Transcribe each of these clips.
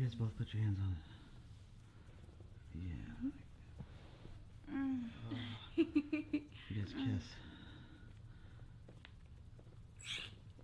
You guys both put your hands on it. Yeah. Mm. You guys kiss.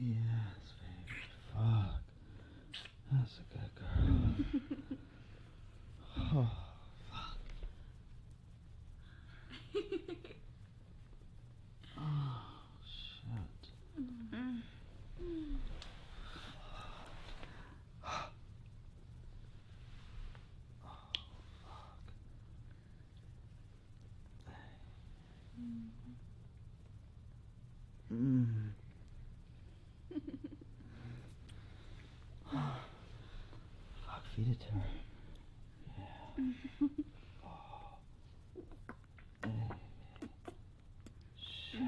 Yes, baby. Fuck. That's a good girl. oh, fuck. Oh, shit. Mm. Fuck, feed it to her. Yeah. Oh. Hey. Shit.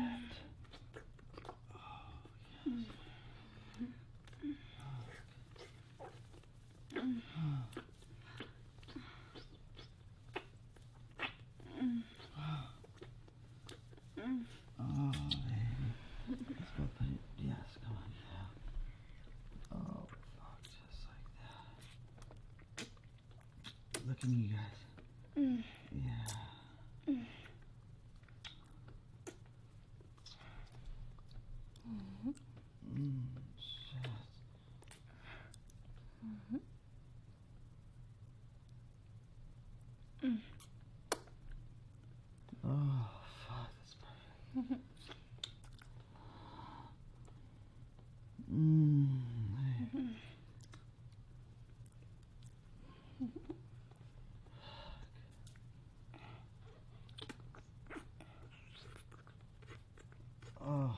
Oh, yes. Oh, baby. Let's go put it. Yes, come on. Yeah. Oh, fuck, just like that. Look at me, you guys. Yeah. Mm, shit. Oh, fuck, that's perfect. Mm, hey. Oh.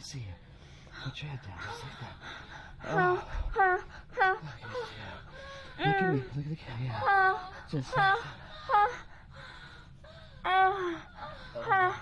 you see you. Put your head down, just like that. Oh. Look at me. Look at the cat. Yeah. Just like that.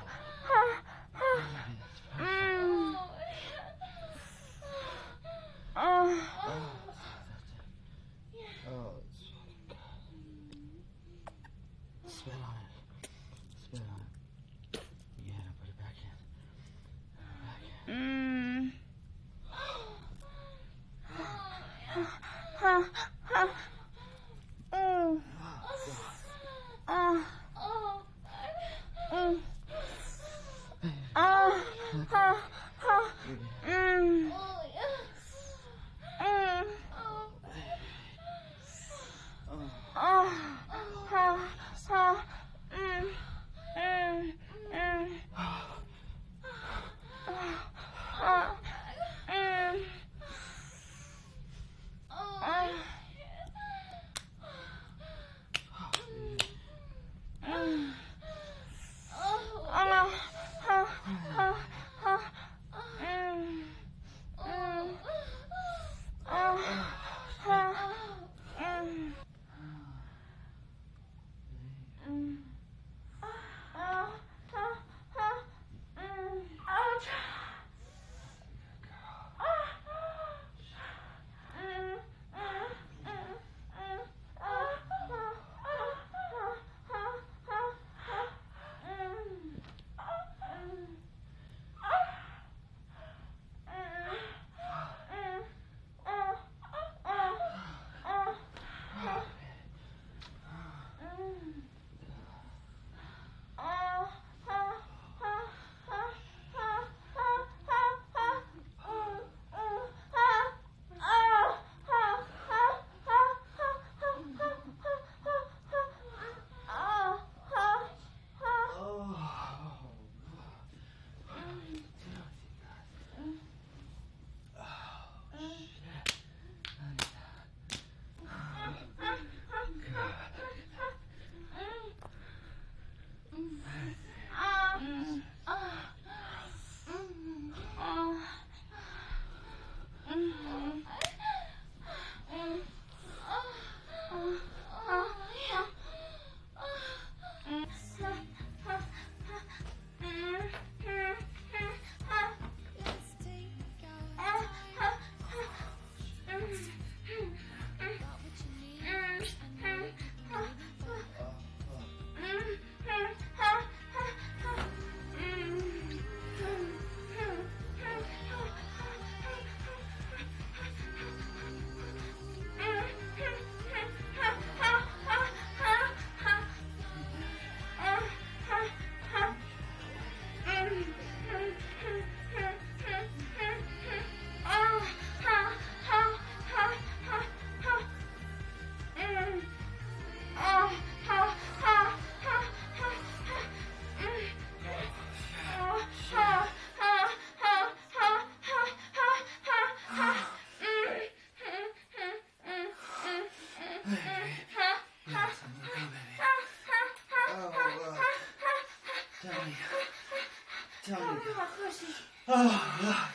啊啊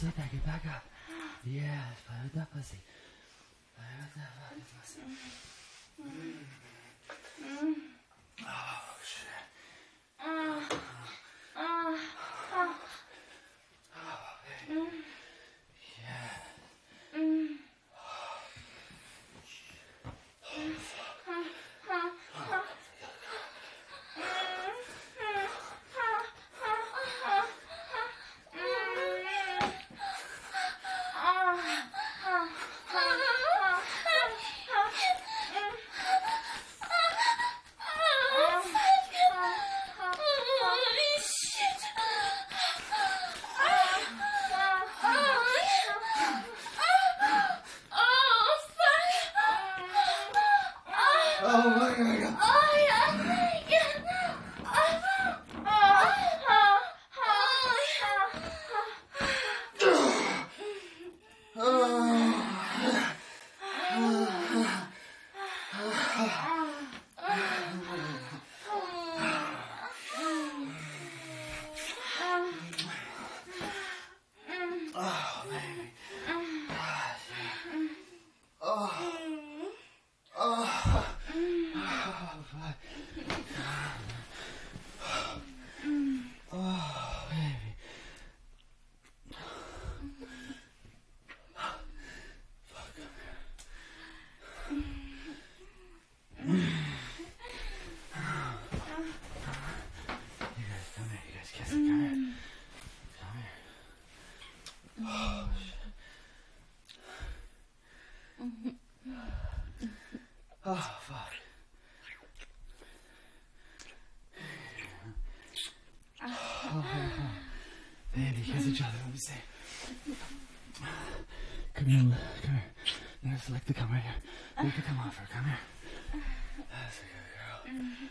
Back up. Yes, that pussy. Play with that fucking pussy. Oh, shit. Oh, baby. Yeah. Oh, my God. Oh, baby. Oh. Oh. Oh, fuck. Oh, baby. You guys, come here. You guys kiss it. Come here. Come here. Oh, shit. Oh, fuck. Baby, kiss each other. Let me see. Come here, come here. Now select the come right here. Make it come off her. Come here. That's a good girl.